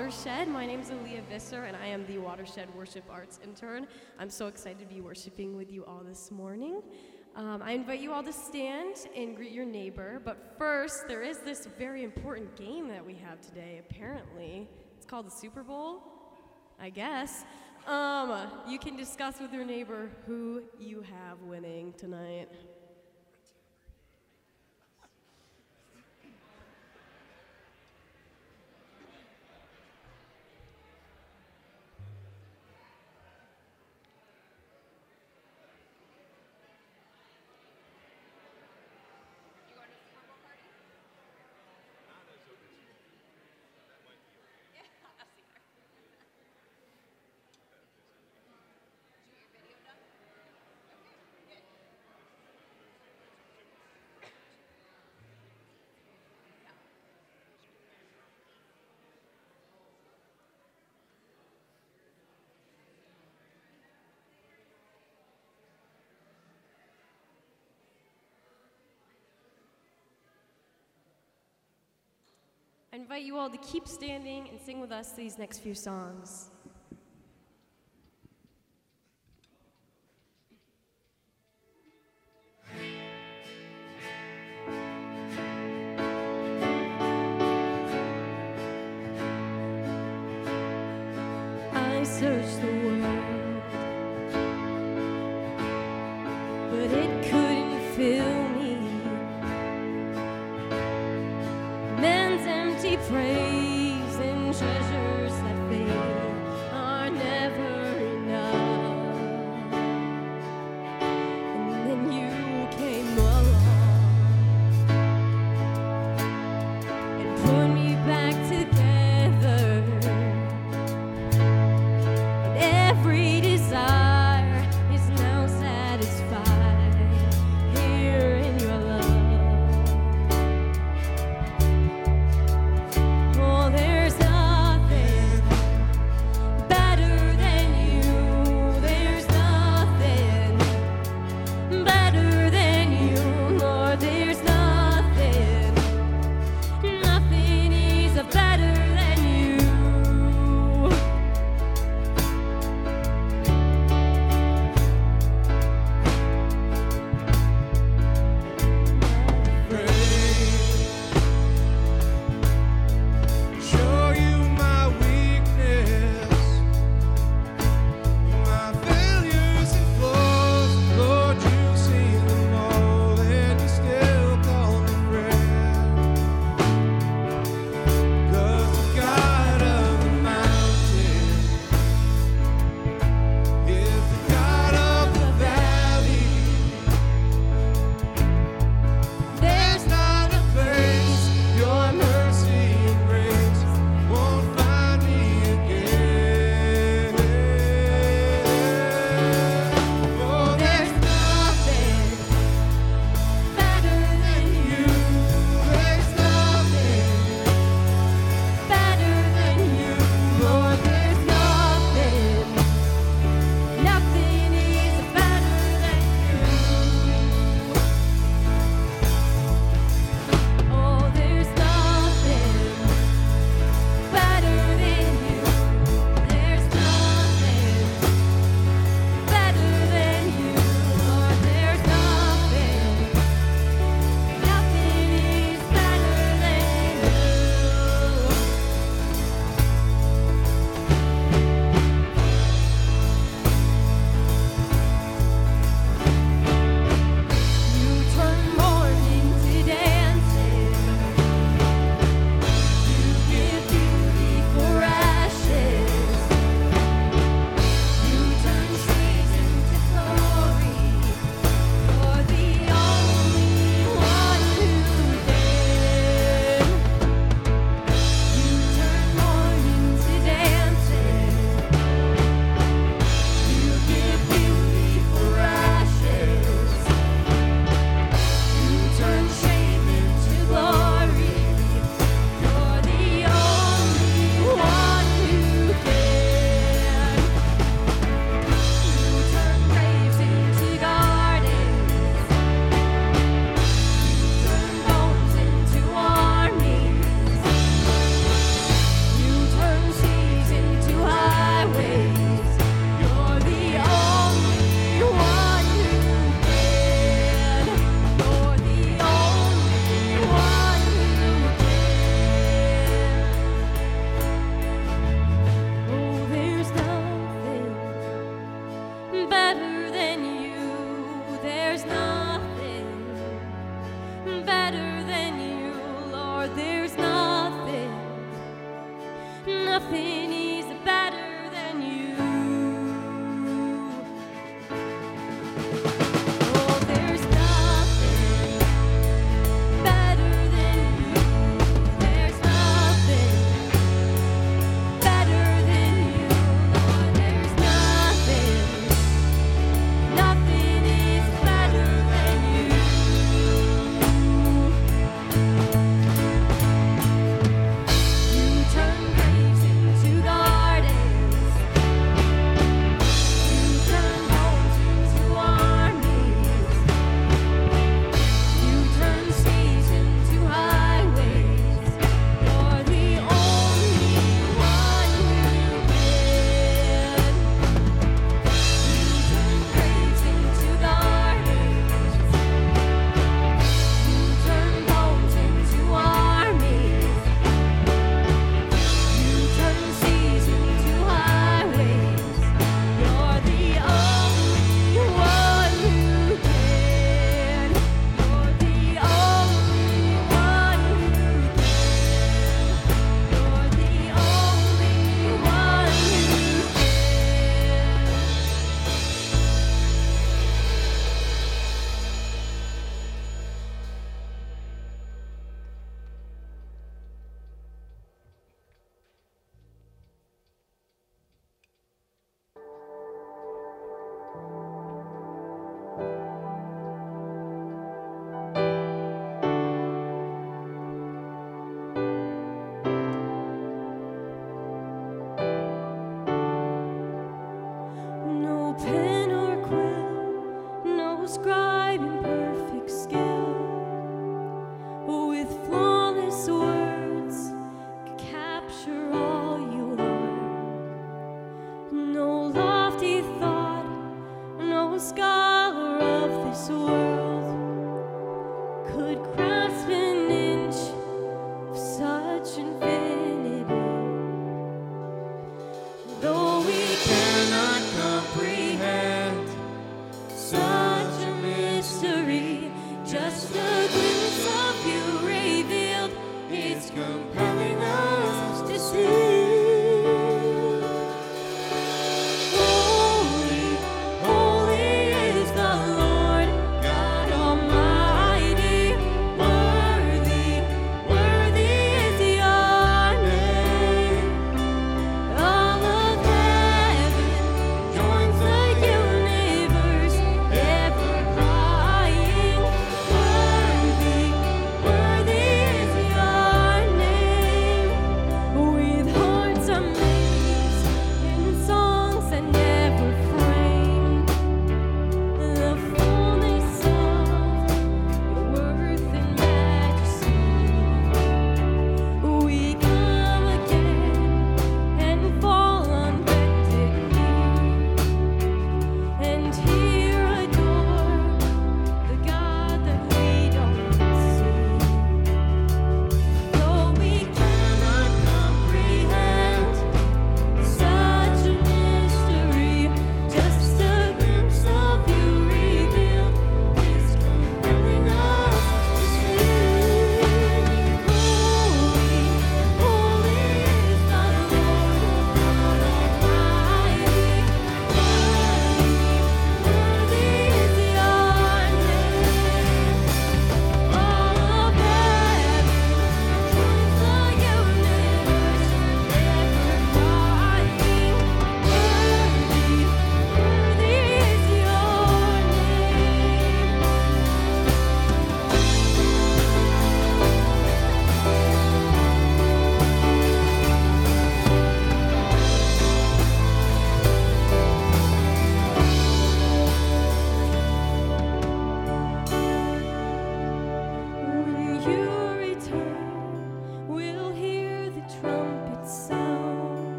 Watershed. My name is Aaliyah Visser, and I am the Watershed Worship Arts intern. I'm so excited to be worshiping with you all this morning. Um, I invite you all to stand and greet your neighbor. But first, there is this very important game that we have today, apparently. It's called the Super Bowl, I guess. Um, you can discuss with your neighbor who you have winning tonight. I invite you all to keep standing and sing with us these next few songs.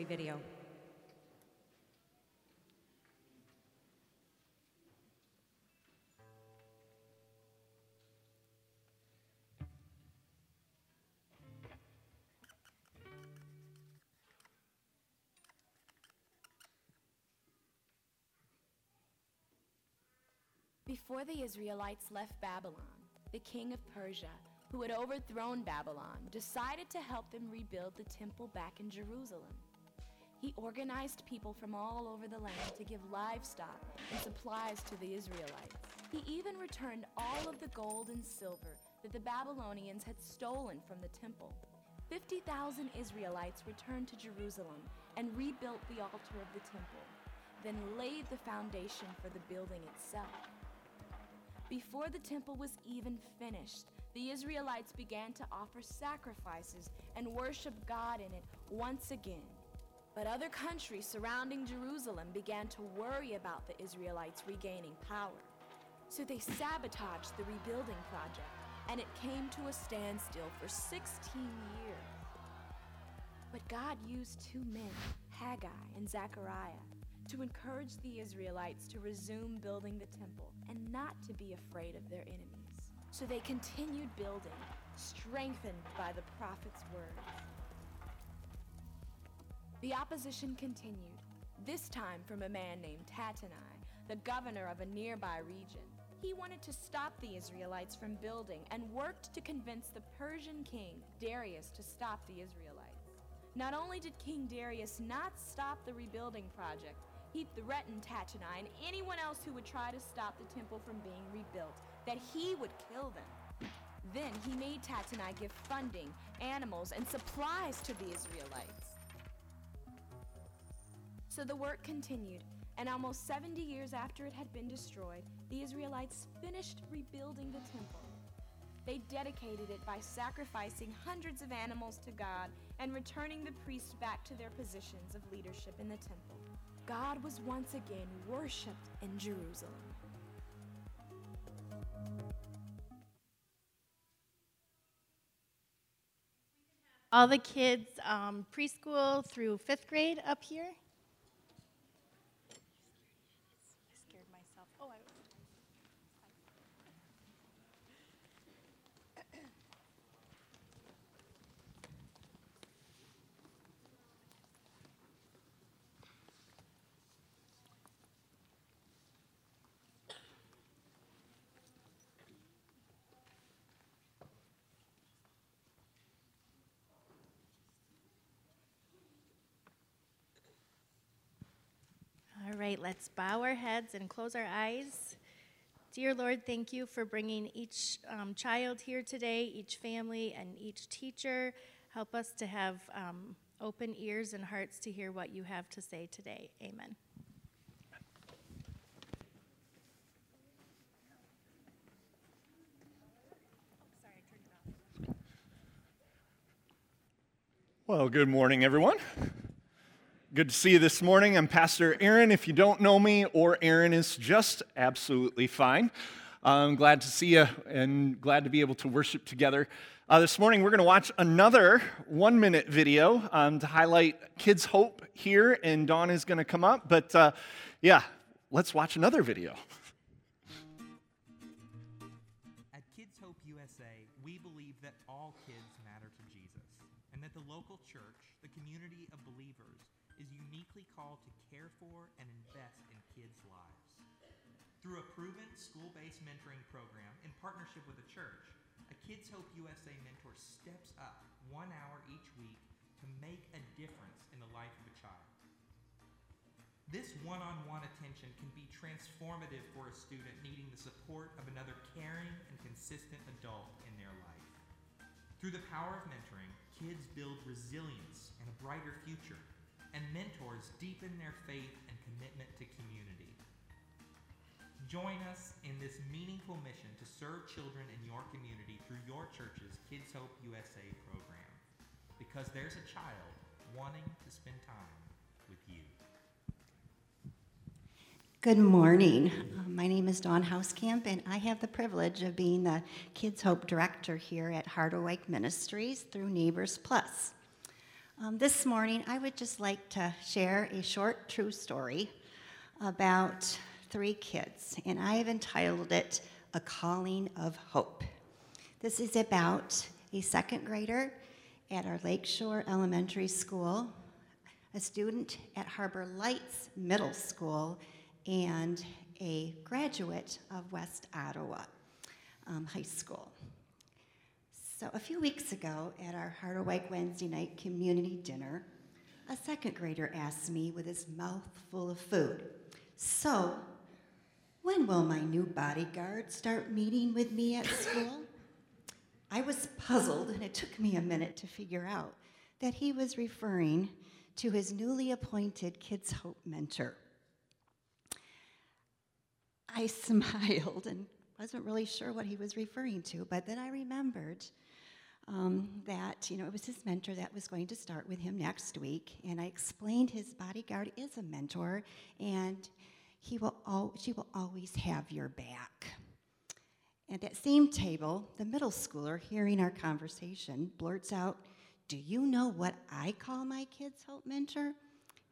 Video. Before the Israelites left Babylon, the king of Persia, who had overthrown Babylon, decided to help them rebuild the temple back in Jerusalem. He organized people from all over the land to give livestock and supplies to the Israelites. He even returned all of the gold and silver that the Babylonians had stolen from the temple. 50,000 Israelites returned to Jerusalem and rebuilt the altar of the temple, then laid the foundation for the building itself. Before the temple was even finished, the Israelites began to offer sacrifices and worship God in it once again. But other countries surrounding Jerusalem began to worry about the Israelites regaining power. So they sabotaged the rebuilding project, and it came to a standstill for 16 years. But God used two men, Haggai and Zechariah, to encourage the Israelites to resume building the temple and not to be afraid of their enemies. So they continued building, strengthened by the prophet's words. The opposition continued, this time from a man named Tattenai, the governor of a nearby region. He wanted to stop the Israelites from building and worked to convince the Persian king, Darius, to stop the Israelites. Not only did King Darius not stop the rebuilding project, he threatened Tattenai and anyone else who would try to stop the temple from being rebuilt that he would kill them. Then he made Tattenai give funding, animals, and supplies to the Israelites. So the work continued, and almost 70 years after it had been destroyed, the Israelites finished rebuilding the temple. They dedicated it by sacrificing hundreds of animals to God and returning the priests back to their positions of leadership in the temple. God was once again worshiped in Jerusalem. all the kids um, preschool through fifth grade up here. I scared myself. Oh, I All right, let's bow our heads and close our eyes. Dear Lord, thank you for bringing each um, child here today, each family, and each teacher. Help us to have um, open ears and hearts to hear what you have to say today. Amen. Well, good morning, everyone. Good to see you this morning. I'm Pastor Aaron. If you don't know me, or Aaron is just absolutely fine. I'm glad to see you and glad to be able to worship together. Uh, this morning, we're going to watch another one minute video um, to highlight Kids Hope here, and Dawn is going to come up. But uh, yeah, let's watch another video. At Kids Hope USA, we believe that all kids matter to Jesus, and that the local church, the community of believers, uniquely called to care for and invest in kids' lives. Through a proven school based mentoring program in partnership with the church, a Kids Hope USA mentor steps up one hour each week to make a difference in the life of a child. This one on one attention can be transformative for a student needing the support of another caring and consistent adult in their life. Through the power of mentoring, kids build resilience and a brighter future, and mentors deepen their faith and commitment to community. Join us in this meaningful mission to serve children in your community through your church's Kids Hope USA program, because there's a child wanting to spend time with you. Good morning. Uh, My name is Dawn Hauskamp, and I have the privilege of being the Kids Hope Director here at Harderwyk Ministries through Neighbors Plus. Um, this morning, I would just like to share a short true story about three kids, and I have entitled it A Calling of Hope. This is about a second grader at our Lakeshore Elementary School, a student at Harbor Lights Middle School, and a graduate of West Ottawa um, High School. So, a few weeks ago at our Harderwyk Wednesday night community dinner, a second grader asked me with his mouth full of food, So, when will my new bodyguard start meeting with me at school? I was puzzled, and it took me a minute to figure out that he was referring to his newly appointed Kids Hope mentor. I smiled and wasn't really sure what he was referring to, but then I remembered um, that you know it was his mentor that was going to start with him next week, and I explained his bodyguard is a mentor, and he will al- she will always have your back. At that same table, the middle schooler, hearing our conversation, blurts out, Do you know what I call my kids' hope mentor?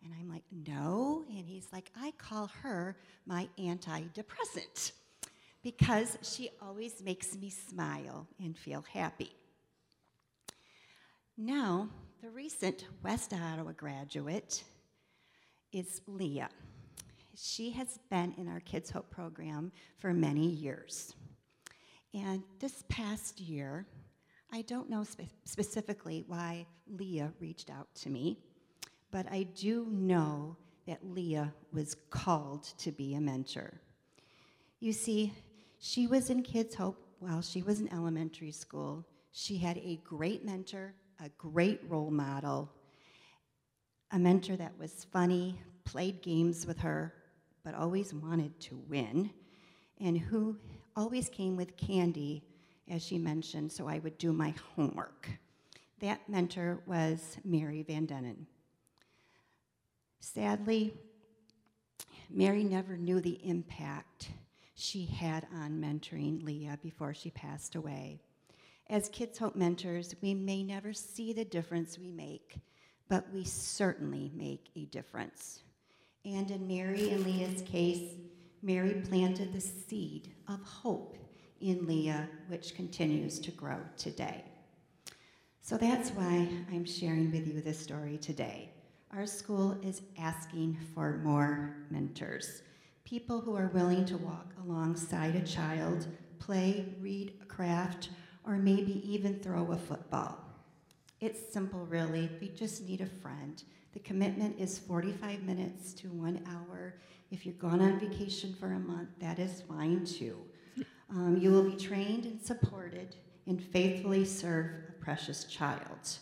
And I'm like, No. And he's like, I call her my antidepressant because she always makes me smile and feel happy. Now, the recent West Ottawa graduate is Leah. She has been in our Kids Hope program for many years. And this past year, I don't know spe- specifically why Leah reached out to me, but I do know that Leah was called to be a mentor. You see, she was in Kids Hope while she was in elementary school. She had a great mentor, a great role model, a mentor that was funny, played games with her, but always wanted to win, and who always came with candy, as she mentioned, so I would do my homework. That mentor was Mary Van Denen. Sadly, Mary never knew the impact she had on mentoring Leah before she passed away. As Kids Hope mentors, we may never see the difference we make, but we certainly make a difference. And in Mary and Leah's case, Mary planted the seed of hope in Leah, which continues to grow today. So that's why I'm sharing with you this story today. Our school is asking for more mentors, people who are willing to walk alongside a child, play, read craft, or maybe even throw a football. It's simple, really. We just need a friend. The commitment is 45 minutes to one hour. If you're gone on vacation for a month, that is fine too. Um, you will be trained and supported and faithfully serve a precious child.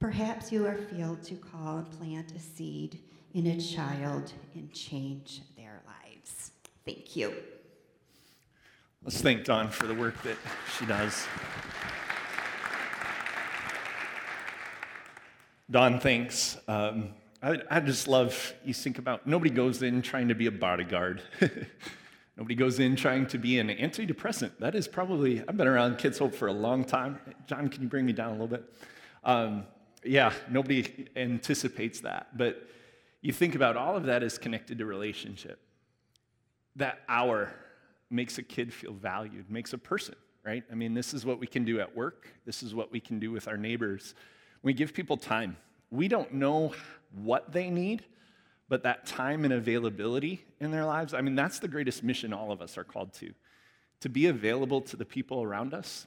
Perhaps you are filled to call and plant a seed in a child and change their lives. Thank you. Let's thank Dawn for the work that she does. Dawn, thanks. Um, I, I, just love, you think about, nobody goes in trying to be a bodyguard. nobody goes in trying to be an antidepressant. That is probably, I've been around Kids Hope for a long time. John, can you bring me down a little bit? Um, yeah, nobody anticipates that. But you think about all of that is connected to relationship. That hour makes a kid feel valued, makes a person, right? I mean, this is what we can do at work, this is what we can do with our neighbors. We give people time. We don't know what they need, but that time and availability in their lives, I mean, that's the greatest mission all of us are called to to be available to the people around us.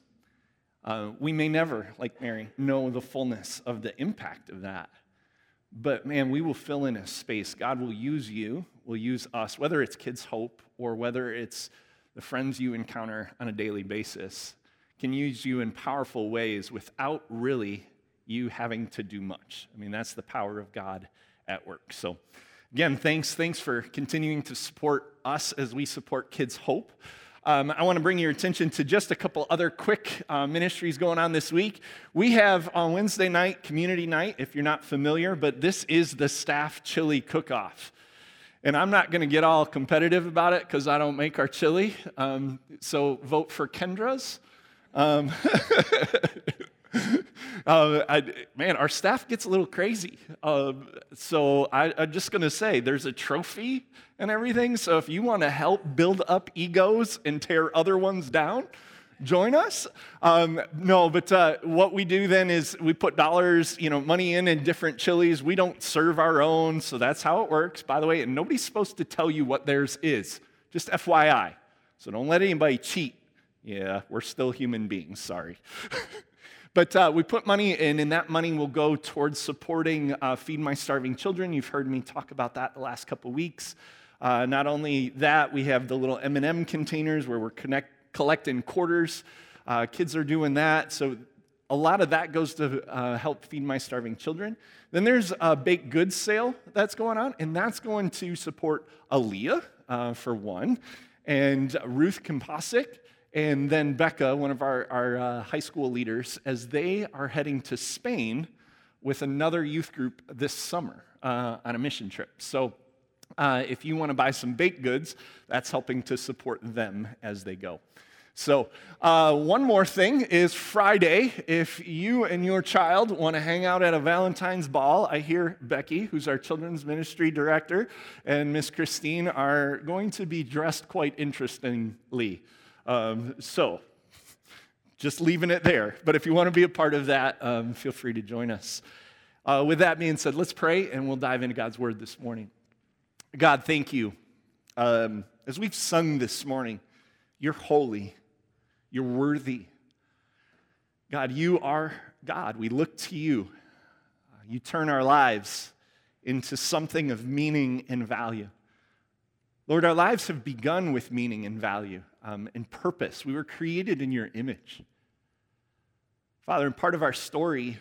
Uh, we may never, like Mary, know the fullness of the impact of that. But man, we will fill in a space. God will use you, will use us, whether it's Kids Hope or whether it's the friends you encounter on a daily basis can use you in powerful ways without really you having to do much. I mean, that's the power of God at work. So, again, thanks. Thanks for continuing to support us as we support Kids Hope. Um, I want to bring your attention to just a couple other quick uh, ministries going on this week. We have on Wednesday night, community night, if you're not familiar, but this is the staff chili cook off. And I'm not going to get all competitive about it because I don't make our chili. Um, so vote for Kendra's. Um, uh, I, man, our staff gets a little crazy. Uh, so I, I'm just going to say there's a trophy and everything. So if you want to help build up egos and tear other ones down, join us. Um, no, but uh, what we do then is we put dollars, you know, money in in different chilies. We don't serve our own, so that's how it works, by the way. And nobody's supposed to tell you what theirs is. Just FYI. So don't let anybody cheat. Yeah, we're still human beings. Sorry. But uh, we put money in, and that money will go towards supporting uh, Feed My Starving Children. You've heard me talk about that the last couple weeks. Uh, not only that, we have the little M&M containers where we're connect, collecting quarters. Uh, kids are doing that. So a lot of that goes to uh, help feed my starving children. Then there's a baked goods sale that's going on, and that's going to support Aaliyah, uh, for one, and Ruth Komposic, and then Becca, one of our, our uh, high school leaders, as they are heading to Spain with another youth group this summer uh, on a mission trip. So uh, if you want to buy some baked goods, that's helping to support them as they go. So, uh, one more thing is Friday. If you and your child want to hang out at a Valentine's ball, I hear Becky, who's our children's ministry director, and Miss Christine are going to be dressed quite interestingly. Um, so, just leaving it there. But if you want to be a part of that, um, feel free to join us. Uh, with that being said, let's pray and we'll dive into God's word this morning. God, thank you. Um, as we've sung this morning, you're holy, you're worthy. God, you are God. We look to you. You turn our lives into something of meaning and value. Lord, our lives have begun with meaning and value um, and purpose. We were created in your image. Father, and part of our story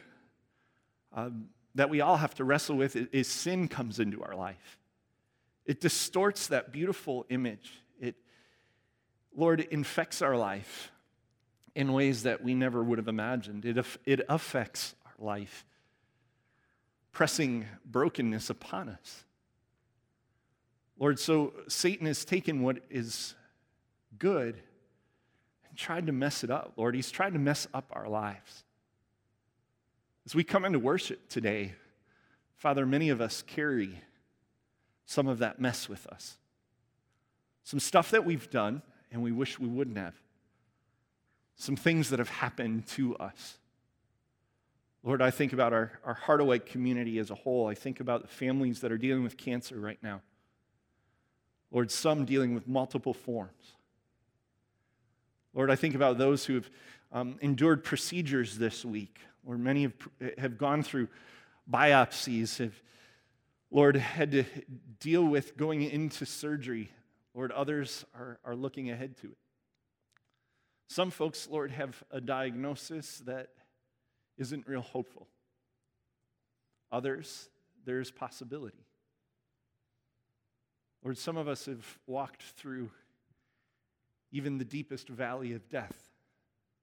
um, that we all have to wrestle with is sin comes into our life. It distorts that beautiful image. It, Lord, infects our life in ways that we never would have imagined. It, it affects our life, pressing brokenness upon us. Lord, so Satan has taken what is good and tried to mess it up. Lord, he's tried to mess up our lives. As we come into worship today, Father, many of us carry some of that mess with us. Some stuff that we've done and we wish we wouldn't have. Some things that have happened to us. Lord, I think about our, our Harderwyk community as a whole. I think about the families that are dealing with cancer right now. Lord, some dealing with multiple forms. Lord, I think about those who have um, endured procedures this week, or many have, have gone through biopsies, have, Lord, had to deal with going into surgery. Lord, others are, are looking ahead to it. Some folks, Lord, have a diagnosis that isn't real hopeful. Others, there's possibility. Lord, some of us have walked through even the deepest valley of death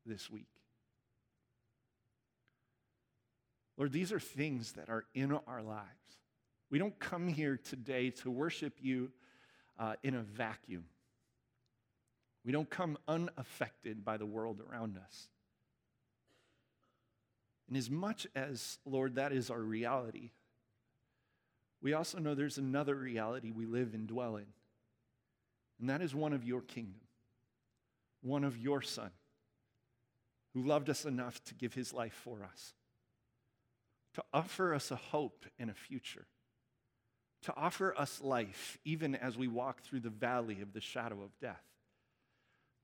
this week. Lord, these are things that are in our lives. We don't come here today to worship you uh, in a vacuum. We don't come unaffected by the world around us. And as much as, Lord, that is our reality, we also know there's another reality we live and dwell in, and that is one of your kingdom, one of your Son, who loved us enough to give his life for us, to offer us a hope and a future, to offer us life even as we walk through the valley of the shadow of death,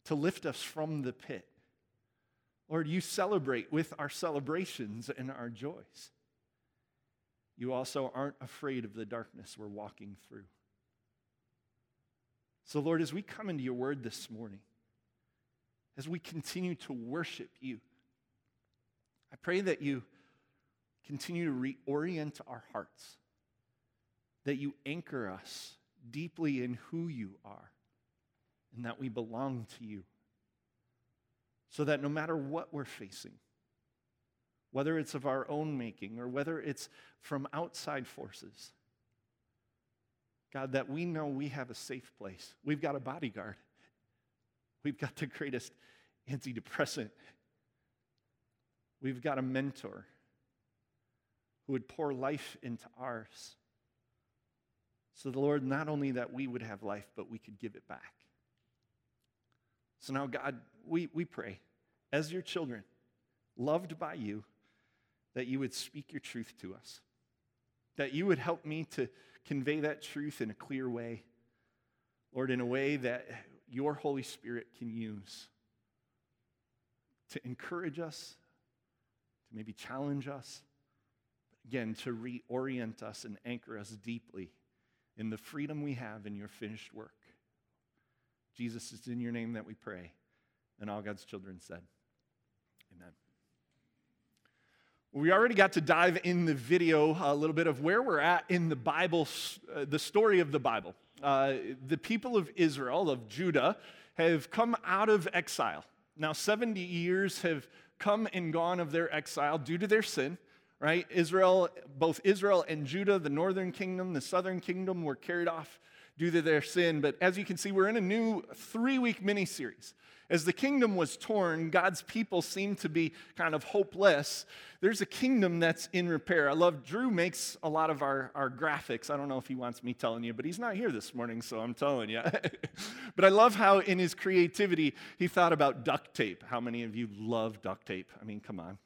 to lift us from the pit. Lord, you celebrate with our celebrations and our joys you also aren't afraid of the darkness we're walking through. So, Lord, as we come into your word this morning, as we continue to worship you, I pray that you continue to reorient our hearts, that you anchor us deeply in who you are, and that we belong to you. So that no matter what we're facing, whether it's of our own making or whether it's from outside forces. God, that we know we have a safe place. We've got a bodyguard. We've got the greatest antidepressant. We've got a mentor who would pour life into ours. So, the Lord, not only that we would have life, but we could give it back. So now, God, we, we pray as your children, loved by you, that you would speak your truth to us, that you would help me to convey that truth in a clear way, Lord, in a way that your Holy Spirit can use to encourage us, to maybe challenge us, again, to reorient us and anchor us deeply in the freedom we have in your finished work. Jesus, it's in your name that we pray. And all God's children said, Amen. We already got to dive in the video a little bit of where we're at in the Bible, uh, the story of the Bible. Uh, the people of Israel, of Judah, have come out of exile. Now, 70 years have come and gone of their exile due to their sin, right? Israel, both Israel and Judah, the northern kingdom, the southern kingdom, were carried off due to their sin. But as you can see, we're in a new three week mini series. As the kingdom was torn, God's people seemed to be kind of hopeless. There's a kingdom that's in repair. I love Drew makes a lot of our, our graphics. I don't know if he wants me telling you, but he's not here this morning, so I'm telling you. but I love how in his creativity he thought about duct tape. How many of you love duct tape? I mean, come on.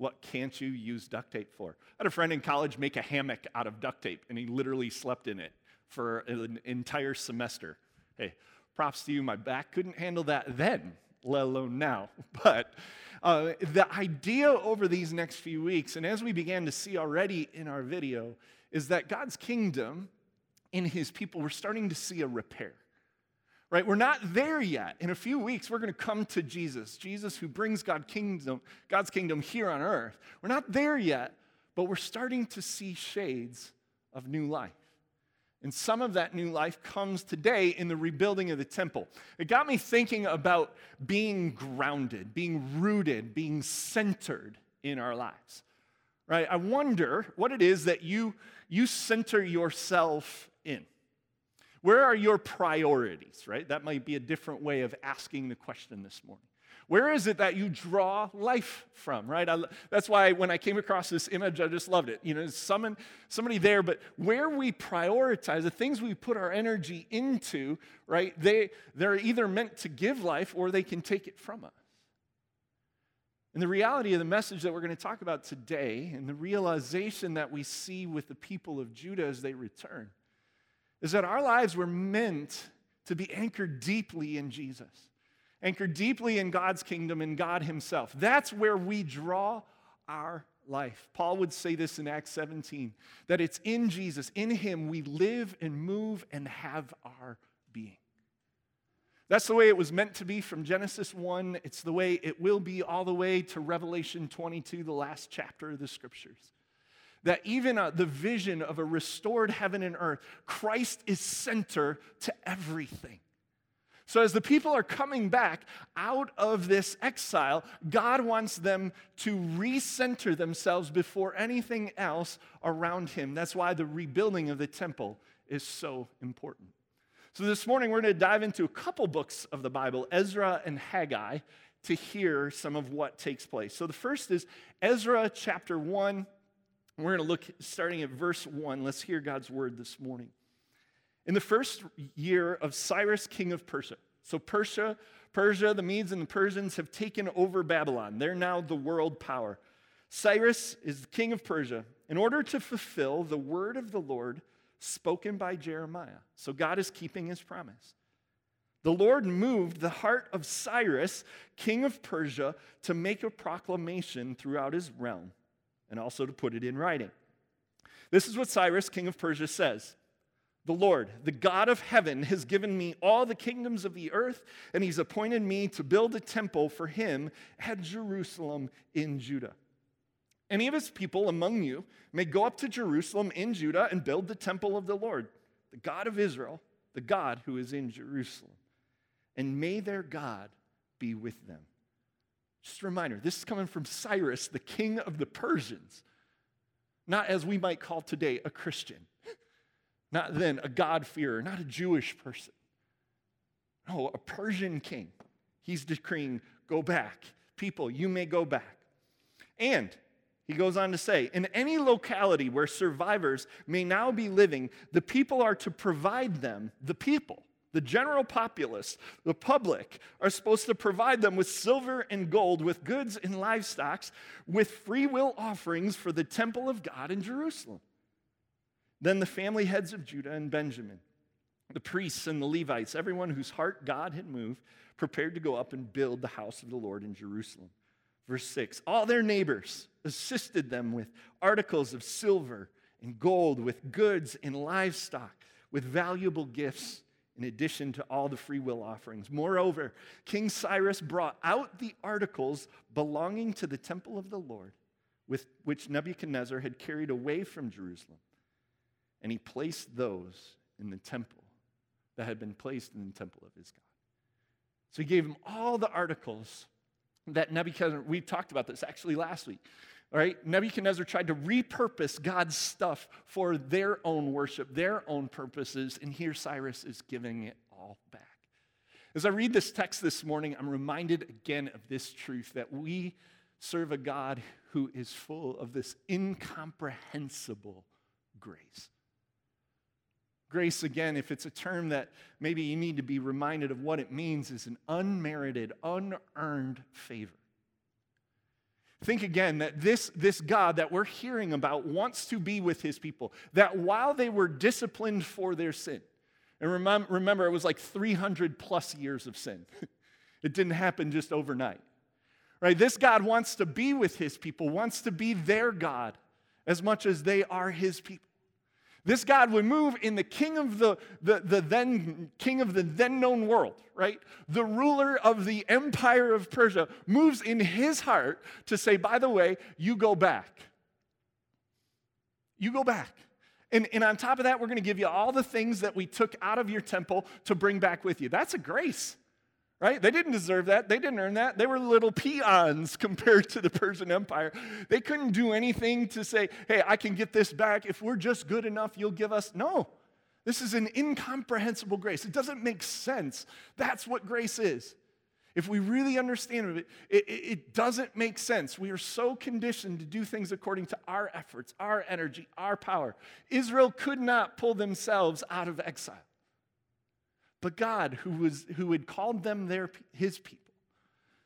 What can't you use duct tape for? I had a friend in college make a hammock out of duct tape, and he literally slept in it for an entire semester. Hey, props to you. My back couldn't handle that then, let alone now. But uh, the idea over these next few weeks, and as we began to see already in our video, is that God's kingdom in his people, we're starting to see a repair. Right? We're not there yet. In a few weeks, we're going to come to Jesus, Jesus who brings God kingdom, God's kingdom here on earth. We're not there yet, but we're starting to see shades of new life. And some of that new life comes today in the rebuilding of the temple. It got me thinking about being grounded, being rooted, being centered in our lives. Right? I wonder what it is that you, you center yourself in. Where are your priorities, right? That might be a different way of asking the question this morning. Where is it that you draw life from, right? I, that's why when I came across this image, I just loved it. You know, someone, somebody there, but where we prioritize, the things we put our energy into, right, they, they're either meant to give life or they can take it from us. And the reality of the message that we're going to talk about today, and the realization that we see with the people of Judah as they return, is that our lives were meant to be anchored deeply in Jesus anchored deeply in God's kingdom and God Himself. That's where we draw our life. Paul would say this in Acts 17 that it's in Jesus, in Him, we live and move and have our being. That's the way it was meant to be from Genesis 1. It's the way it will be all the way to Revelation 22, the last chapter of the scriptures. That even uh, the vision of a restored heaven and earth, Christ is center to everything. So, as the people are coming back out of this exile, God wants them to recenter themselves before anything else around Him. That's why the rebuilding of the temple is so important. So, this morning we're going to dive into a couple books of the Bible, Ezra and Haggai, to hear some of what takes place. So, the first is Ezra chapter 1. We're going to look starting at verse 1. Let's hear God's word this morning. In the first year of Cyrus, king of Persia, so Persia, Persia, the Medes and the Persians have taken over Babylon. They're now the world power. Cyrus is the king of Persia in order to fulfill the word of the Lord spoken by Jeremiah. So God is keeping his promise. The Lord moved the heart of Cyrus, king of Persia, to make a proclamation throughout his realm and also to put it in writing. This is what Cyrus, king of Persia, says the Lord, the God of heaven, has given me all the kingdoms of the earth, and he's appointed me to build a temple for him at Jerusalem in Judah. Any of his people among you may go up to Jerusalem in Judah and build the temple of the Lord, the God of Israel, the God who is in Jerusalem. And may their God be with them. Just a reminder this is coming from Cyrus, the king of the Persians, not as we might call today a Christian. Not then a God-fearer, not a Jewish person. No, a Persian king. He's decreeing, go back. People, you may go back. And he goes on to say, in any locality where survivors may now be living, the people are to provide them, the people, the general populace, the public, are supposed to provide them with silver and gold, with goods and livestock, with free will offerings for the temple of God in Jerusalem. Then the family heads of Judah and Benjamin, the priests and the Levites, everyone whose heart God had moved, prepared to go up and build the house of the Lord in Jerusalem. Verse 6 All their neighbors assisted them with articles of silver and gold, with goods and livestock, with valuable gifts, in addition to all the free will offerings. Moreover, King Cyrus brought out the articles belonging to the temple of the Lord, with which Nebuchadnezzar had carried away from Jerusalem and he placed those in the temple that had been placed in the temple of his God. So he gave him all the articles that Nebuchadnezzar, we talked about this actually last week. All right, Nebuchadnezzar tried to repurpose God's stuff for their own worship, their own purposes, and here Cyrus is giving it all back. As I read this text this morning, I'm reminded again of this truth that we serve a God who is full of this incomprehensible grace. Grace, again, if it's a term that maybe you need to be reminded of what it means, is an unmerited, unearned favor. Think again that this, this God that we're hearing about wants to be with his people, that while they were disciplined for their sin, and remember, remember it was like 300 plus years of sin, it didn't happen just overnight. Right? This God wants to be with his people, wants to be their God as much as they are his people. This God would move in the king of the, the, the then king of the then known world, right? The ruler of the empire of Persia moves in his heart to say, by the way, you go back. You go back. And, and on top of that, we're going to give you all the things that we took out of your temple to bring back with you. That's a grace right? They didn't deserve that. They didn't earn that. They were little peons compared to the Persian Empire. They couldn't do anything to say, hey, I can get this back. If we're just good enough, you'll give us. No. This is an incomprehensible grace. It doesn't make sense. That's what grace is. If we really understand it, it, it doesn't make sense. We are so conditioned to do things according to our efforts, our energy, our power. Israel could not pull themselves out of exile. But God, who, was, who had called them their, his people,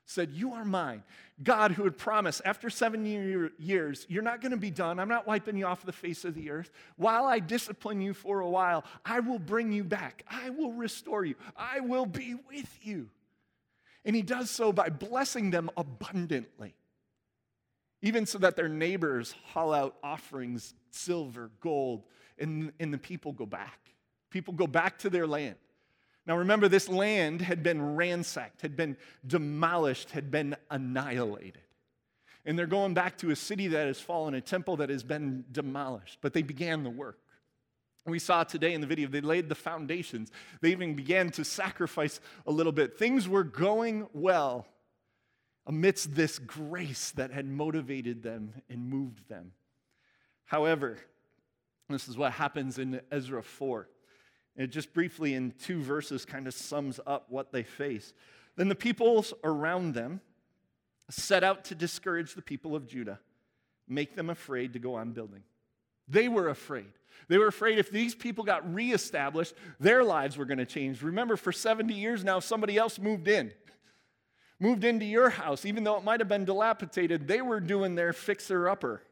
said, You are mine. God, who had promised, after seven year, years, you're not going to be done. I'm not wiping you off the face of the earth. While I discipline you for a while, I will bring you back. I will restore you. I will be with you. And he does so by blessing them abundantly, even so that their neighbors haul out offerings, silver, gold, and, and the people go back. People go back to their land. Now remember, this land had been ransacked, had been demolished, had been annihilated. And they're going back to a city that has fallen, a temple that has been demolished. But they began the work. We saw today in the video, they laid the foundations. They even began to sacrifice a little bit. Things were going well amidst this grace that had motivated them and moved them. However, this is what happens in Ezra 4. It just briefly, in two verses, kind of sums up what they face. Then the peoples around them set out to discourage the people of Judah, make them afraid to go on building. They were afraid. They were afraid if these people got reestablished, their lives were going to change. Remember, for 70 years now, somebody else moved in. Moved into your house, even though it might have been dilapidated, they were doing their fixer upper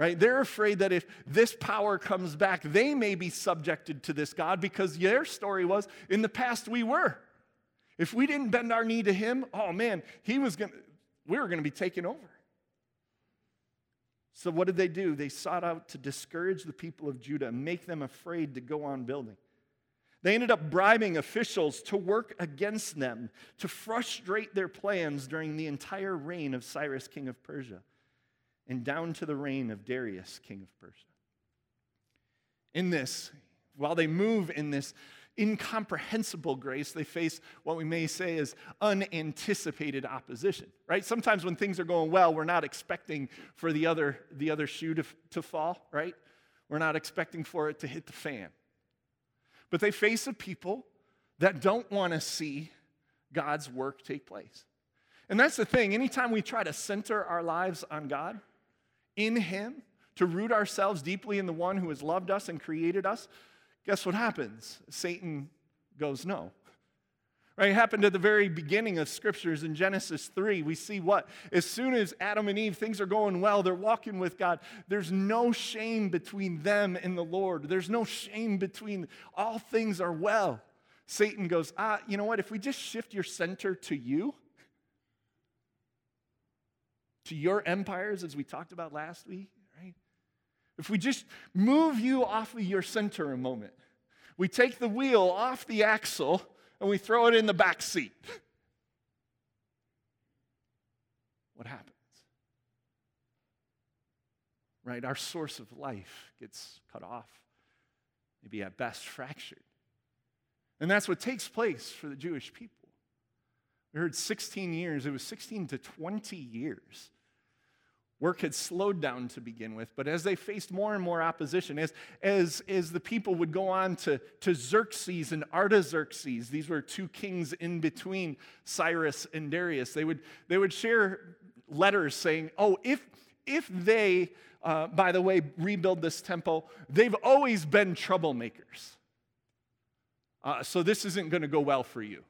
right? They're afraid that if this power comes back, they may be subjected to this God because their story was in the past we were. If we didn't bend our knee to him, oh man, he was going to, we were going to be taken over. So what did they do? They sought out to discourage the people of Judah make them afraid to go on building. They ended up bribing officials to work against them, to frustrate their plans during the entire reign of Cyrus, king of Persia and down to the reign of Darius, king of Persia. In this, while they move in this incomprehensible grace, they face what we may say is unanticipated opposition, right? Sometimes when things are going well, we're not expecting for the other, the other shoe to, to fall, right? We're not expecting for it to hit the fan. But they face a people that don't want to see God's work take place. And that's the thing. Anytime we try to center our lives on God, in Him, to root ourselves deeply in the one who has loved us and created us, guess what happens? Satan goes, no. Right, it happened at the very beginning of scriptures in Genesis 3. We see what? As soon as Adam and Eve, things are going well, they're walking with God. There's no shame between them and the Lord. There's no shame between, all things are well. Satan goes, ah, you know what? If we just shift your center to you, to your empires, as we talked about last week, right? If we just move you off of your center a moment, we take the wheel off the axle and we throw it in the back seat. What happens? Right? Our source of life gets cut off, maybe at best fractured. And that's what takes place for the Jewish people. We heard 16 years, it was 16 to 20 years. Work had slowed down to begin with, but as they faced more and more opposition, as, as, as the people would go on to, to Xerxes and Artaxerxes, these were two kings in between Cyrus and Darius, they would, they would share letters saying, Oh, if, if they, uh, by the way, rebuild this temple, they've always been troublemakers. Uh, so this isn't going to go well for you.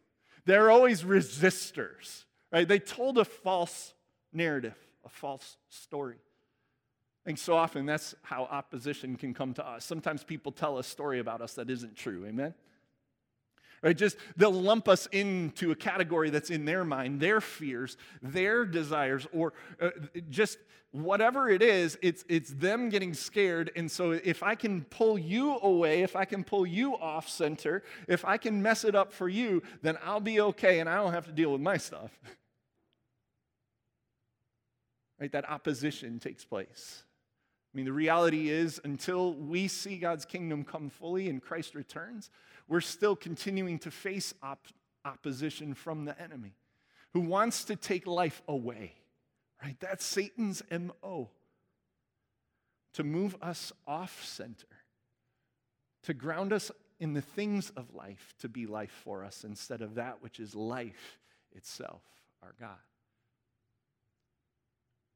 They're always resistors, right? They told a false narrative, a false story. And so often that's how opposition can come to us. Sometimes people tell a story about us that isn't true. Amen? Right? Just they'll lump us into a category that's in their mind, their fears, their desires, or uh, just whatever it is, it's, it's them getting scared. And so if I can pull you away, if I can pull you off center, if I can mess it up for you, then I'll be okay and I don't have to deal with my stuff. right? That opposition takes place. I mean, the reality is, until we see God's kingdom come fully and Christ returns, we're still continuing to face op- opposition from the enemy who wants to take life away, right? That's Satan's MO to move us off center, to ground us in the things of life, to be life for us instead of that which is life itself, our God.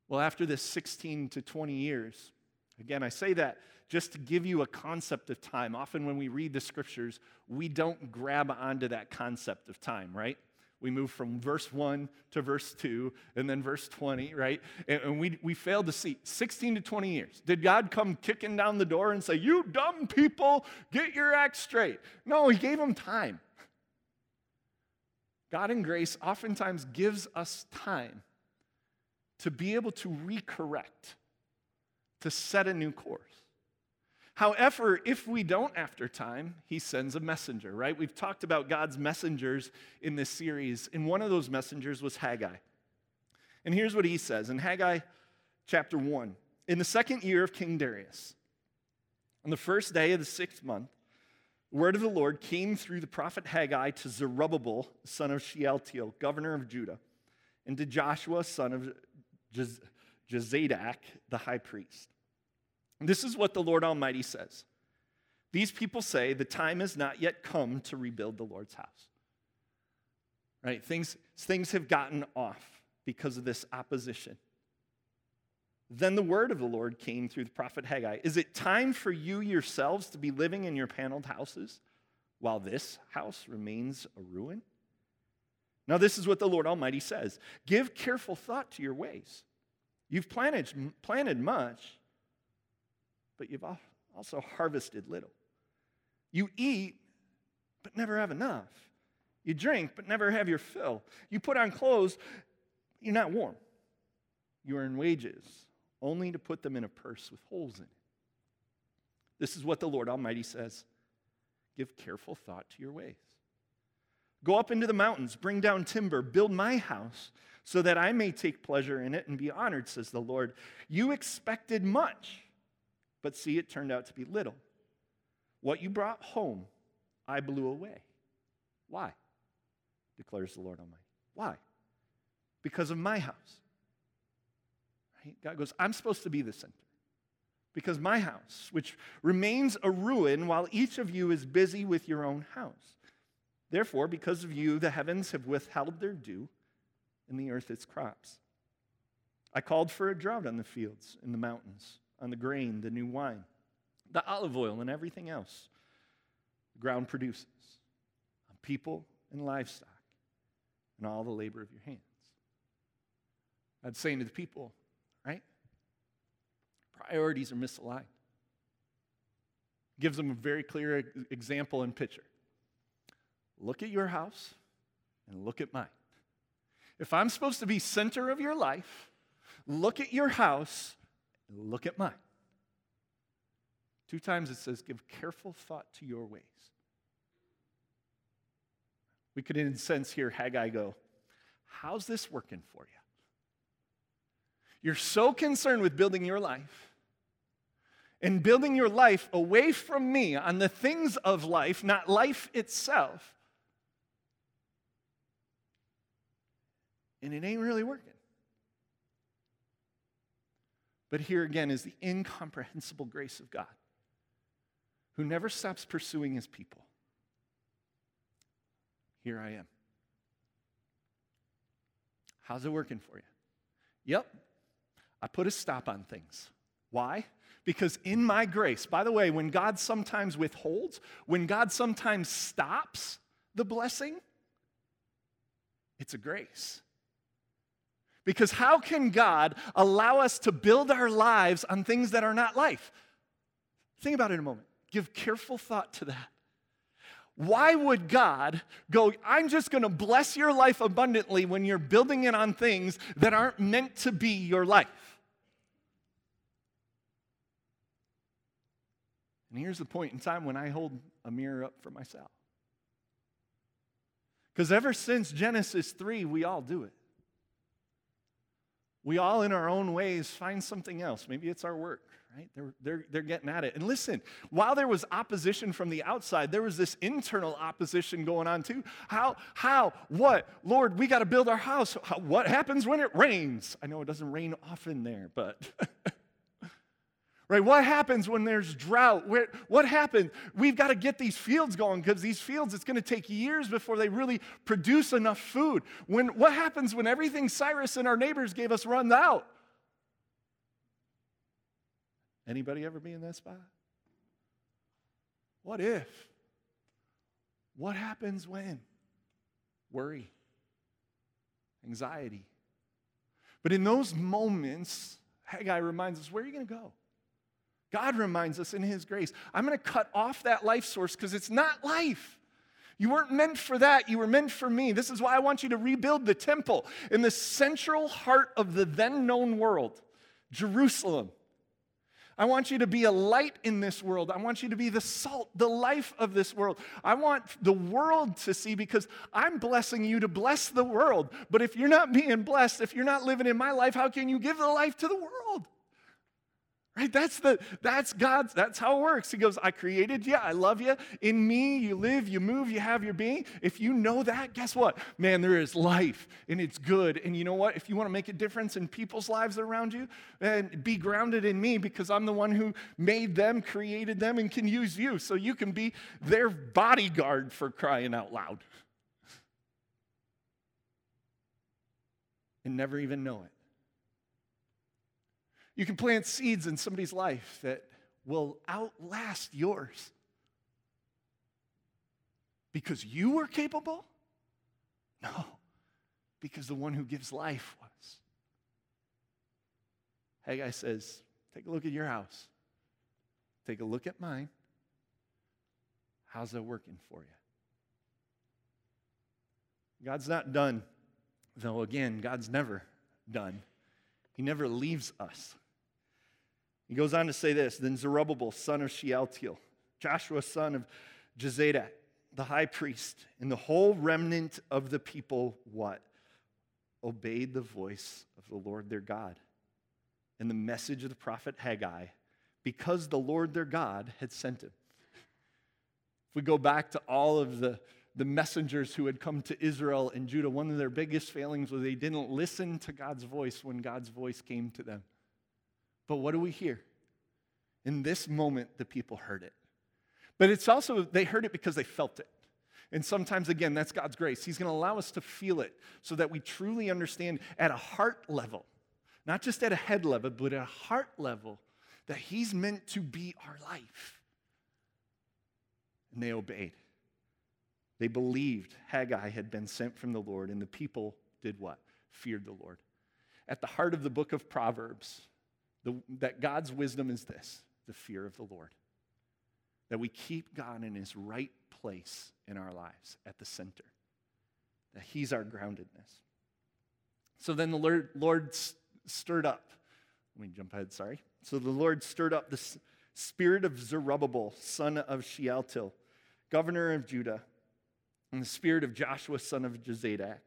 Well, after this 16 to 20 years, Again, I say that just to give you a concept of time. Often when we read the scriptures, we don't grab onto that concept of time, right? We move from verse 1 to verse 2 and then verse 20, right? And, we, we fail to see 16 to 20 years. Did God come kicking down the door and say, You dumb people, get your act straight? No, He gave them time. God in grace oftentimes gives us time to be able to recorrect to set a new course. However, if we don't after time, he sends a messenger, right? We've talked about God's messengers in this series, and one of those messengers was Haggai. And here's what he says in Haggai chapter 1 In the second year of King Darius, on the first day of the sixth month, the word of the Lord came through the prophet Haggai to Zerubbabel, son of Shealtiel, governor of Judah, and to Joshua, son of Jozadak, the high priest. This is what the Lord Almighty says These people say the time has not yet come to rebuild the Lord's house. Right? Things, things have gotten off because of this opposition. Then the word of the Lord came through the prophet Haggai Is it time for you yourselves to be living in your paneled houses while this house remains a ruin? Now, this is what the Lord Almighty says Give careful thought to your ways. You've planted, planted much, but you've also harvested little. You eat, but never have enough. You drink, but never have your fill. You put on clothes, you're not warm. You earn wages, only to put them in a purse with holes in it. This is what the Lord Almighty says Give careful thought to your ways. Go up into the mountains, bring down timber, build my house, so that I may take pleasure in it and be honored, says the Lord. You expected much but see, it turned out to be little. What you brought home, I blew away. Why? declares the Lord Almighty. Why? Because of my house. Right? God goes, I'm supposed to be the center. Because my house, which remains a ruin while each of you is busy with your own house. Therefore, because of you, the heavens have withheld their dew and the earth its crops. I called for a drought on the fields and the mountains on the grain, the new wine, the olive oil, and everything else the ground produces, on people and livestock, and all the labor of your hands. I'd saying to the people, right? Priorities are misaligned. Gives them a very clear example and picture. Look at your house and look at mine. If I'm supposed to be center of your life, look at your house and Look at mine. Two times it says, give careful thought to your ways. We could, in a sense, hear Haggai go, How's this working for you? You're so concerned with building your life and building your life away from me on the things of life, not life itself. And it ain't really working. But here again is the incomprehensible grace of God, who never stops pursuing his people. Here I am. How's it working for you? Yep, I put a stop on things. Why? Because in my grace, by the way, when God sometimes withholds, when God sometimes stops the blessing, it's a grace. Because how can God allow us to build our lives on things that are not life? Think about it a moment. Give careful thought to that. Why would God go, I'm just going to bless your life abundantly when you're building it on things that aren't meant to be your life? And here's the point in time when I hold a mirror up for myself. Because ever since Genesis 3, we all do it. We all, in our own ways, find something else. Maybe it's our work, right? They're, they're, they're getting at it. And listen, while there was opposition from the outside, there was this internal opposition going on too. How? How? What? Lord, we got to build our house. How, what happens when it rains? I know it doesn't rain often there, but. Right? What happens when there's drought? what happens? We've got to get these fields going because these fields, it's going to take years before they really produce enough food. When, what happens when everything Cyrus and our neighbors gave us runs out? Anybody ever be in that spot? What if? What happens when? Worry, anxiety. But in those moments, Haggai reminds us where are you going to go? God reminds us in His grace, I'm going to cut off that life source because it's not life. You weren't meant for that. You were meant for me. This is why I want you to rebuild the temple in the central heart of the then known world, Jerusalem. I want you to be a light in this world. I want you to be the salt, the life of this world. I want the world to see because I'm blessing you to bless the world. But if you're not being blessed, if you're not living in my life, how can you give the life to the world? Right? That's the that's God's that's how it works. He goes, I created you, I love you. In me, you live, you move, you have your being. If you know that, guess what? Man, there is life and it's good. And you know what? If you want to make a difference in people's lives around you, and be grounded in me because I'm the one who made them, created them, and can use you. So you can be their bodyguard for crying out loud. And never even know it. You can plant seeds in somebody's life that will outlast yours. Because you were capable? No, because the one who gives life was. Haggai says, Take a look at your house. Take a look at mine. How's that working for you? God's not done, though, again, God's never done. He never leaves us. He goes on to say this Then Zerubbabel, son of Shealtiel, Joshua, son of Jehozadak, the high priest, and the whole remnant of the people, what? Obeyed the voice of the Lord their God and the message of the prophet Haggai because the Lord their God had sent him. If we go back to all of the, the messengers who had come to Israel and Judah, one of their biggest failings was they didn't listen to God's voice when God's voice came to them. But what do we hear? In this moment, the people heard it. But it's also, they heard it because they felt it. And sometimes, again, that's God's grace. He's going to allow us to feel it so that we truly understand at a heart level, not just at a head level, but at a heart level, that He's meant to be our life. And they obeyed. They believed Haggai had been sent from the Lord, and the people did what? Feared the Lord. At the heart of the book of Proverbs, the, that God's wisdom is this the fear of the Lord. That we keep God in his right place in our lives at the center. That he's our groundedness. So then the Lord, Lord stirred up. Let me jump ahead, sorry. So the Lord stirred up the spirit of Zerubbabel, son of Shealtiel, governor of Judah, and the spirit of Joshua, son of Jehozadak,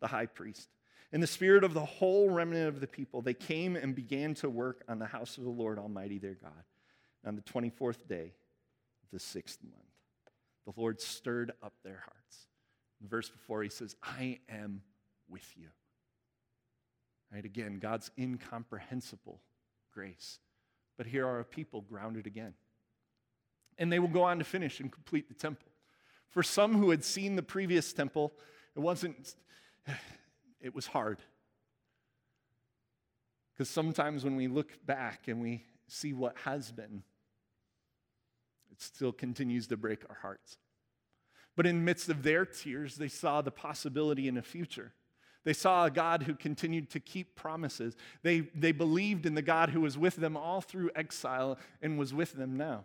the high priest in the spirit of the whole remnant of the people, they came and began to work on the house of the Lord Almighty their God on the 24th day of the sixth month. The Lord stirred up their hearts. The verse before, he says, I am with you. Right? Again, God's incomprehensible grace. But here are a people grounded again. And they will go on to finish and complete the temple. For some who had seen the previous temple, it wasn't it was hard. Because sometimes when we look back and we see what has been, it still continues to break our hearts. But in midst of their tears, they saw the possibility in a future. They saw a God who continued to keep promises. They, they believed in the God who was with them all through exile and was with them now.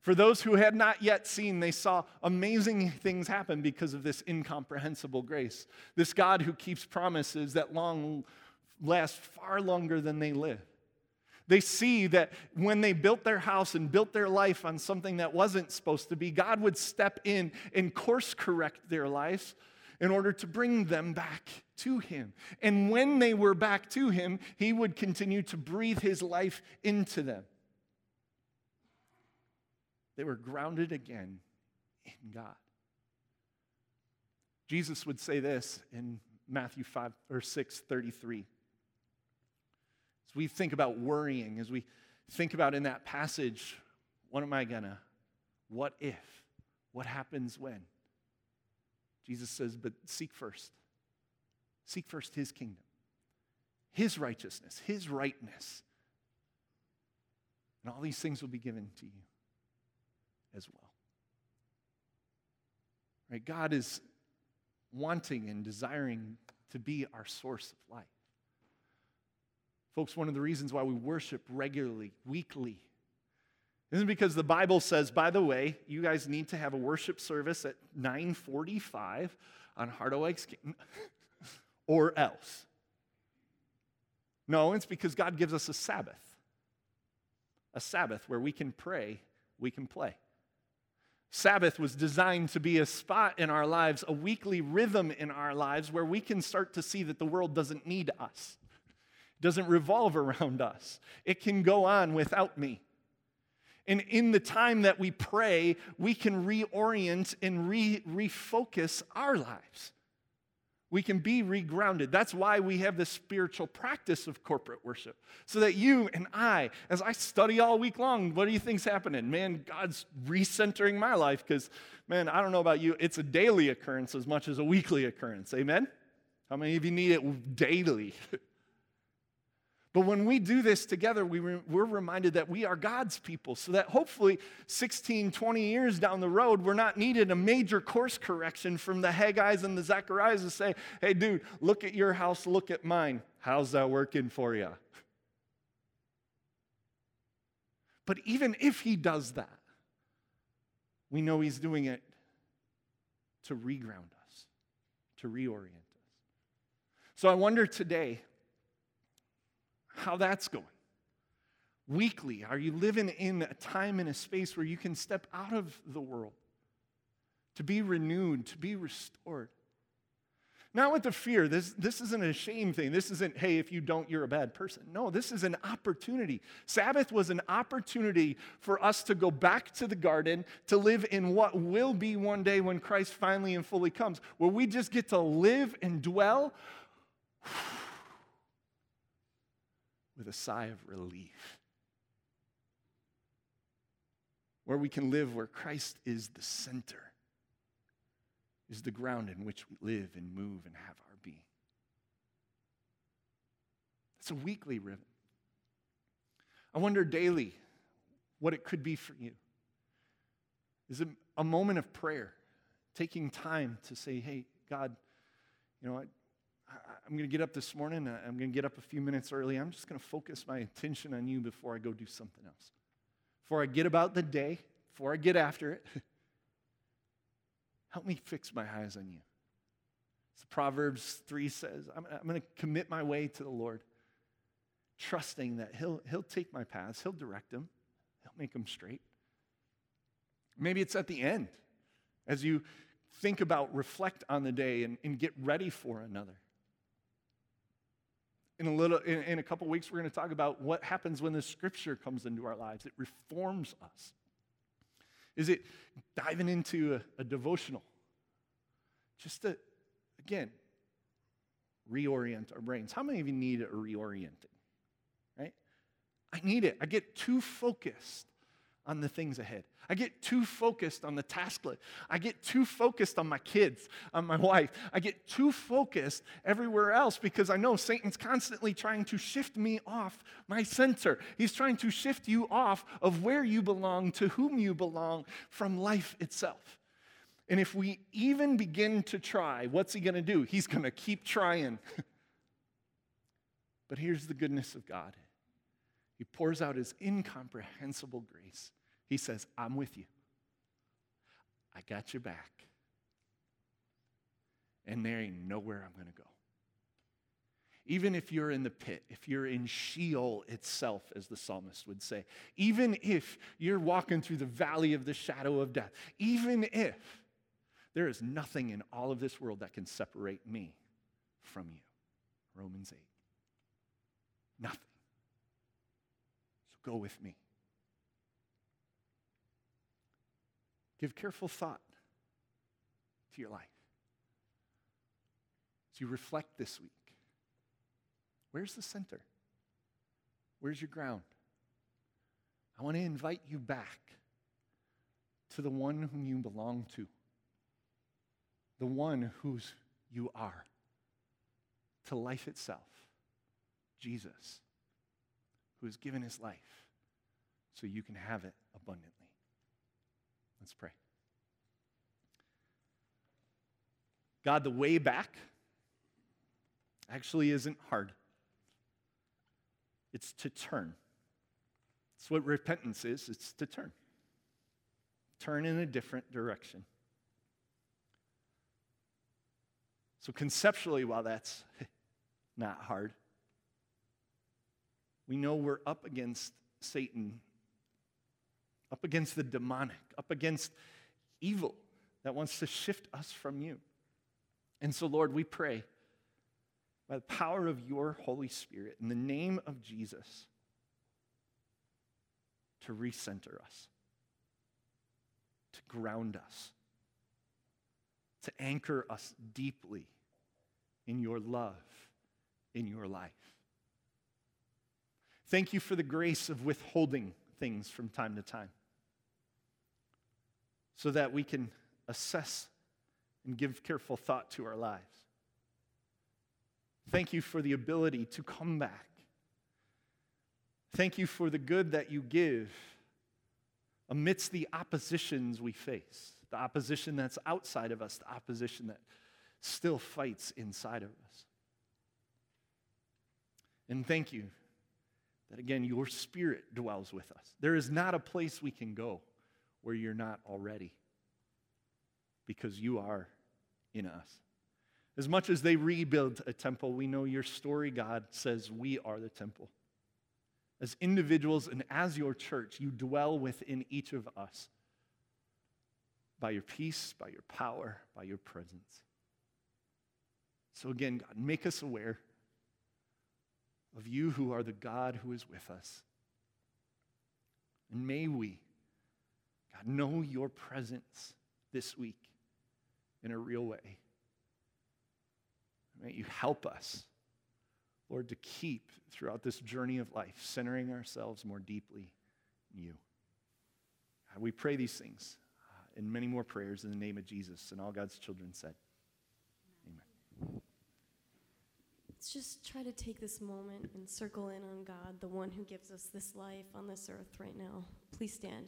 For those who had not yet seen, they saw amazing things happen because of this incomprehensible grace. This God who keeps promises that long last far longer than they live. They see that when they built their house and built their life on something that wasn't supposed to be, God would step in and course correct their lives in order to bring them back to Him. And when they were back to Him, He would continue to breathe His life into them. They were grounded again in God. Jesus would say this in Matthew 5 or 6 33. As we think about worrying, as we think about in that passage, what am I gonna? What if? What happens when? Jesus says, but seek first. Seek first his kingdom, his righteousness, his rightness. And all these things will be given to you as well. Right? God is wanting and desiring to be our source of life. Folks, one of the reasons why we worship regularly, weekly, isn't because the Bible says, by the way, you guys need to have a worship service at 945 on Harderwyk's, or else. No, it's because God gives us a Sabbath. A Sabbath where we can pray, we can play. Sabbath was designed to be a spot in our lives, a weekly rhythm in our lives where we can start to see that the world doesn't need us doesn't revolve around us. It can go on without me. And in the time that we pray, we can reorient and re- refocus our lives. We can be regrounded. That's why we have this spiritual practice of corporate worship. So that you and I, as I study all week long, what do you think's happening? Man, God's recentering my life because, man, I don't know about you, it's a daily occurrence as much as a weekly occurrence. Amen? How many of you need it daily? But when we do this together, we re- we're reminded that we are God's people, so that hopefully 16, 20 years down the road, we're not needed a major course correction from the Haggai's and the Zechariahs to say, hey, dude, look at your house, look at mine. How's that working for you? But even if he does that, we know he's doing it to reground us, to reorient us. So I wonder today, how that's going. Weekly, are you living in a time and a space where you can step out of the world to be renewed, to be restored? Not with the fear. This, this isn't a shame thing. This isn't, hey, if you don't, you're a bad person. No, this is an opportunity. Sabbath was an opportunity for us to go back to the garden to live in what will be one day when Christ finally and fully comes, where we just get to live and dwell with a sigh of relief. Where we can live where Christ is the center, is the ground in which we live and move and have our being. It's a weekly rhythm. I wonder daily what it could be for you. Is it a moment of prayer, taking time to say, hey, God, you know? I'm going to get up this morning. Uh, I'm going to get up a few minutes early. I'm just going to focus my attention on you before I go do something else. Before I get about the day, before I get after it, help me fix my eyes on you. As Proverbs 3 says, I'm, I'm going to commit my way to the Lord, trusting that he'll, he'll take my paths, He'll direct them, He'll make them straight. Maybe it's at the end as you think about, reflect on the day, and, and get ready for another in a little in, in a couple weeks we're going to talk about what happens when the scripture comes into our lives. It reforms us. Is it diving into a, a devotional? Just to again reorient our brains. How many of you need a reorienting right? I need it. I get too focused on the things ahead. I get too focused on the task list. I get too focused on my kids, on my wife. I get too focused everywhere else because I know Satan's constantly trying to shift me off my center. He's trying to shift you off of where you belong to whom you belong from life itself. And if we even begin to try, what's he going to do? He's going to keep trying. but here's the goodness of God He pours out his incomprehensible grace. He says, I'm with you, I got your back. And there ain't nowhere I'm going to go. Even if you're in the pit, if you're in Sheol itself, as the psalmist would say, even if you're walking through the valley of the shadow of death, even if there is nothing in all of this world that can separate me from you. Romans 8. Nothing. So go with me. Give careful thought to your life. As you reflect this week, where's the center? Where's your ground? I want to invite you back to the one whom you belong to the one whose you are, to life itself, Jesus, who has given his life so you can have it abundantly. Let's pray. God, the way back actually isn't hard. It's to turn. It's what repentance is it's to turn. Turn in a different direction. So, conceptually, while that's not hard, we know we're up against Satan, up against the demonic, up against evil that wants to shift us from you. And so, Lord, we pray by the power of your Holy Spirit, in the name of Jesus, to recenter us, to ground us to anchor us deeply in your love, in your life. Thank you for the grace of withholding things from time to time so that we can assess and give careful thought to our lives. Thank you for the ability to come back. Thank you for the good that you give amidst the oppositions we face the opposition that's outside of us, the opposition that still fights inside of us. And thank you that, again, your spirit dwells with us. There is not a place we can go where you're not already, because you are in us. As much as they rebuild a temple, we know your story, God, says we are the temple. As individuals and as your church, you dwell within each of us by your peace, by your power, by your presence. So again, God, make us aware of you who are the God who is with us. And may we, God, know your presence this week in a real way. May you help us, Lord, to keep throughout this journey of life, centering ourselves more deeply in you. God, we pray these things uh, and many more prayers in the name of Jesus. And all God's children said, Amen. Let's just try to take this moment and circle in on God, the one who gives us this life on this earth right now. Please stand.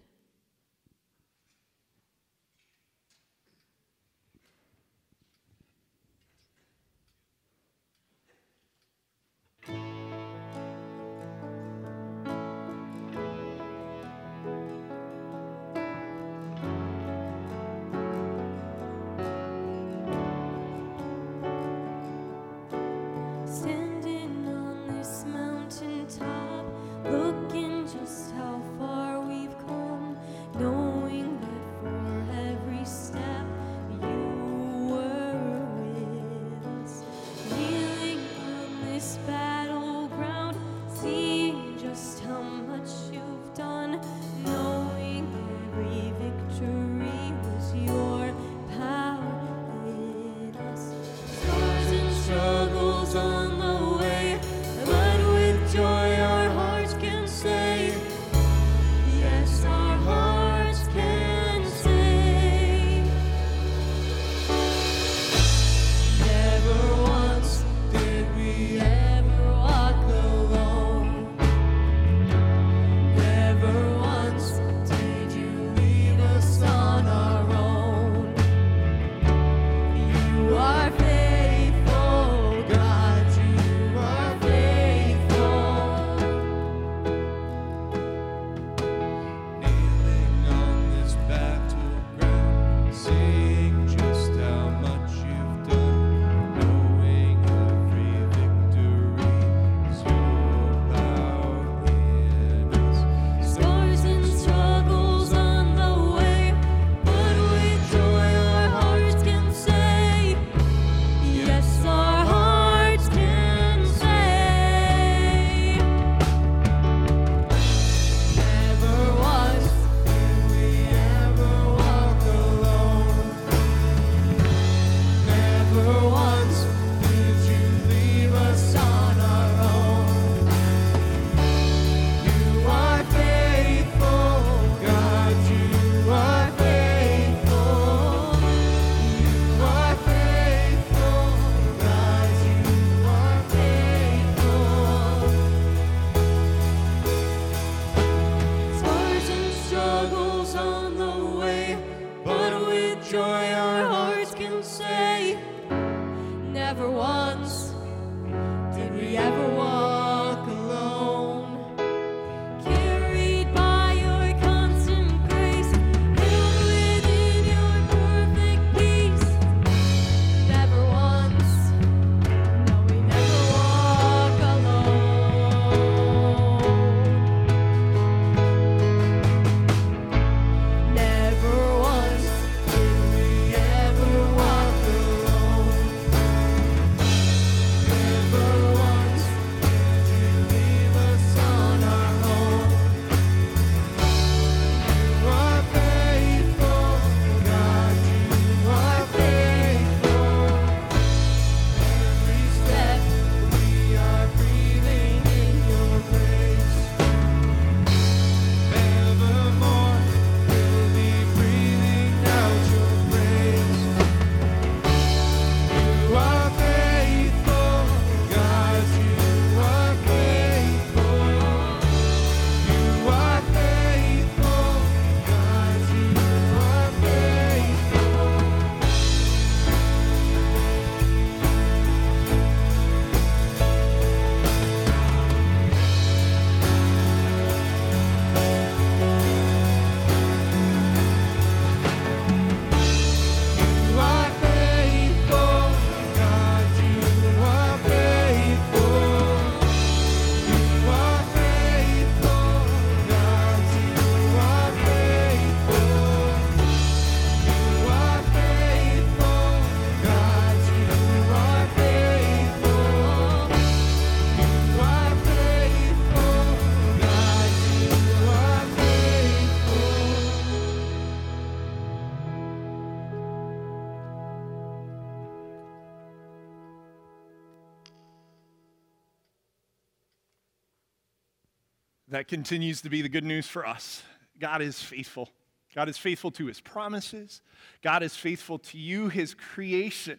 That continues to be the good news for us. God is faithful. God is faithful to his promises. God is faithful to you, his creation.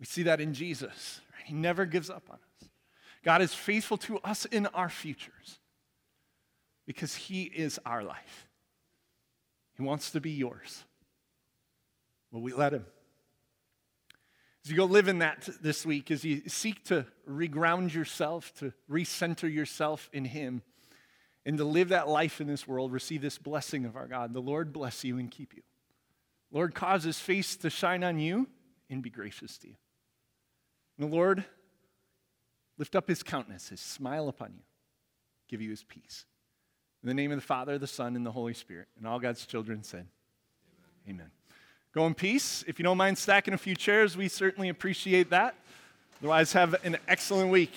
We see that in Jesus. right? He never gives up on us. God is faithful to us in our futures because he is our life. He wants to be yours. Will we let him? As you go live in that this week, as you seek to reground yourself, to recenter yourself in Him, and to live that life in this world, receive this blessing of our God. The Lord bless you and keep you. Lord, cause His face to shine on you and be gracious to you. And the Lord lift up His countenance, His smile upon you, give you His peace. In the name of the Father, the Son, and the Holy Spirit. And all God's children said, Amen. Amen. Go in peace. If you don't mind stacking a few chairs, we certainly appreciate that. Otherwise, have an excellent week.